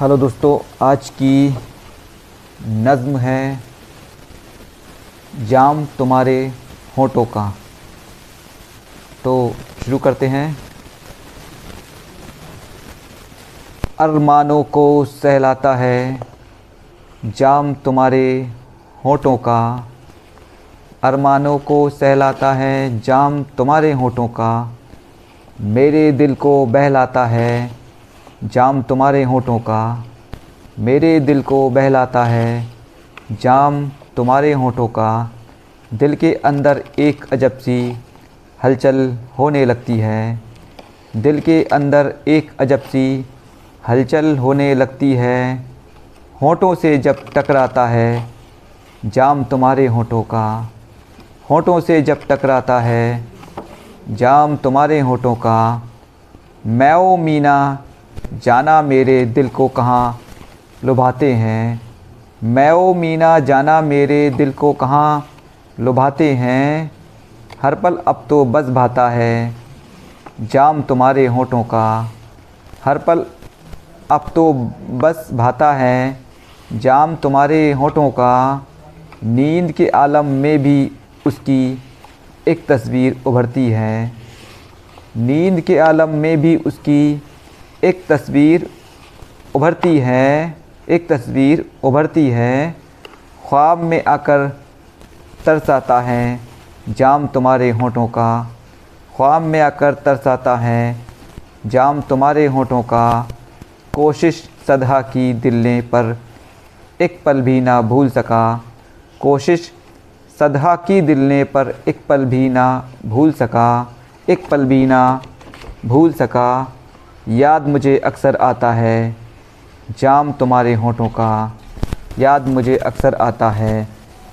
Hello दोस्तों, आज की नज़म है जाम तुम्हारे होठों का। तो शुरू करते हैं। अरमानों को सहलाता है जाम तुम्हारे होठों का। अरमानों को सहलाता है जाम तुम्हारे होठों का। मेरे दिल को बहलाता है जाम तुम्हारे होठों का, मेरे दिल को बहलाता है। जाम तुम्हारे होठों का, दिल के अंदर एक अजब सी हलचल होने लगती है। दिल के अंदर एक अजब सी हलचल होने लगती है। होठों से जब टकराता है, जाम तुम्हारे होठों का, होठों से जब टकराता है, जाम तुम्हारे होठों का। मैओ मीना जाना मेरे दिल को कहाँ लुभाते हैं? मैओ मीना, जाना मेरे दिल को कहाँ लुभाते हैं? हर पल अब तो बस भाता है, जाम तुम्हारे होठों का। हर पल अब तो बस भाता है, जाम तुम्हारे होठों का। नींद के आलम में भी उसकी एक तस्वीर उभरती है। नींद के आलम में भी उसकी एक तस्वीर उभरती है, एक तस्वीर उभरती है, ख्वाब में आकर तरसाता है जाम तुम्हारे होठों का। ख्वाब में आकर तरसाता है जाम तुम्हारे होठों का। कोशिश सदा की दिल ने पर एक पल भी ना भूल सका। कोशिश सदा की दिल ने पर एक पल भी ना भूल सका। एक पल भी ना भूल सका। याद मुझे अक्सर आता है, जाम तुम्हारे होठों का। याद मुझे अक्सर आता है,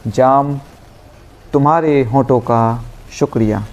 जाम तुम्हारे होठों का। शुक्रिया।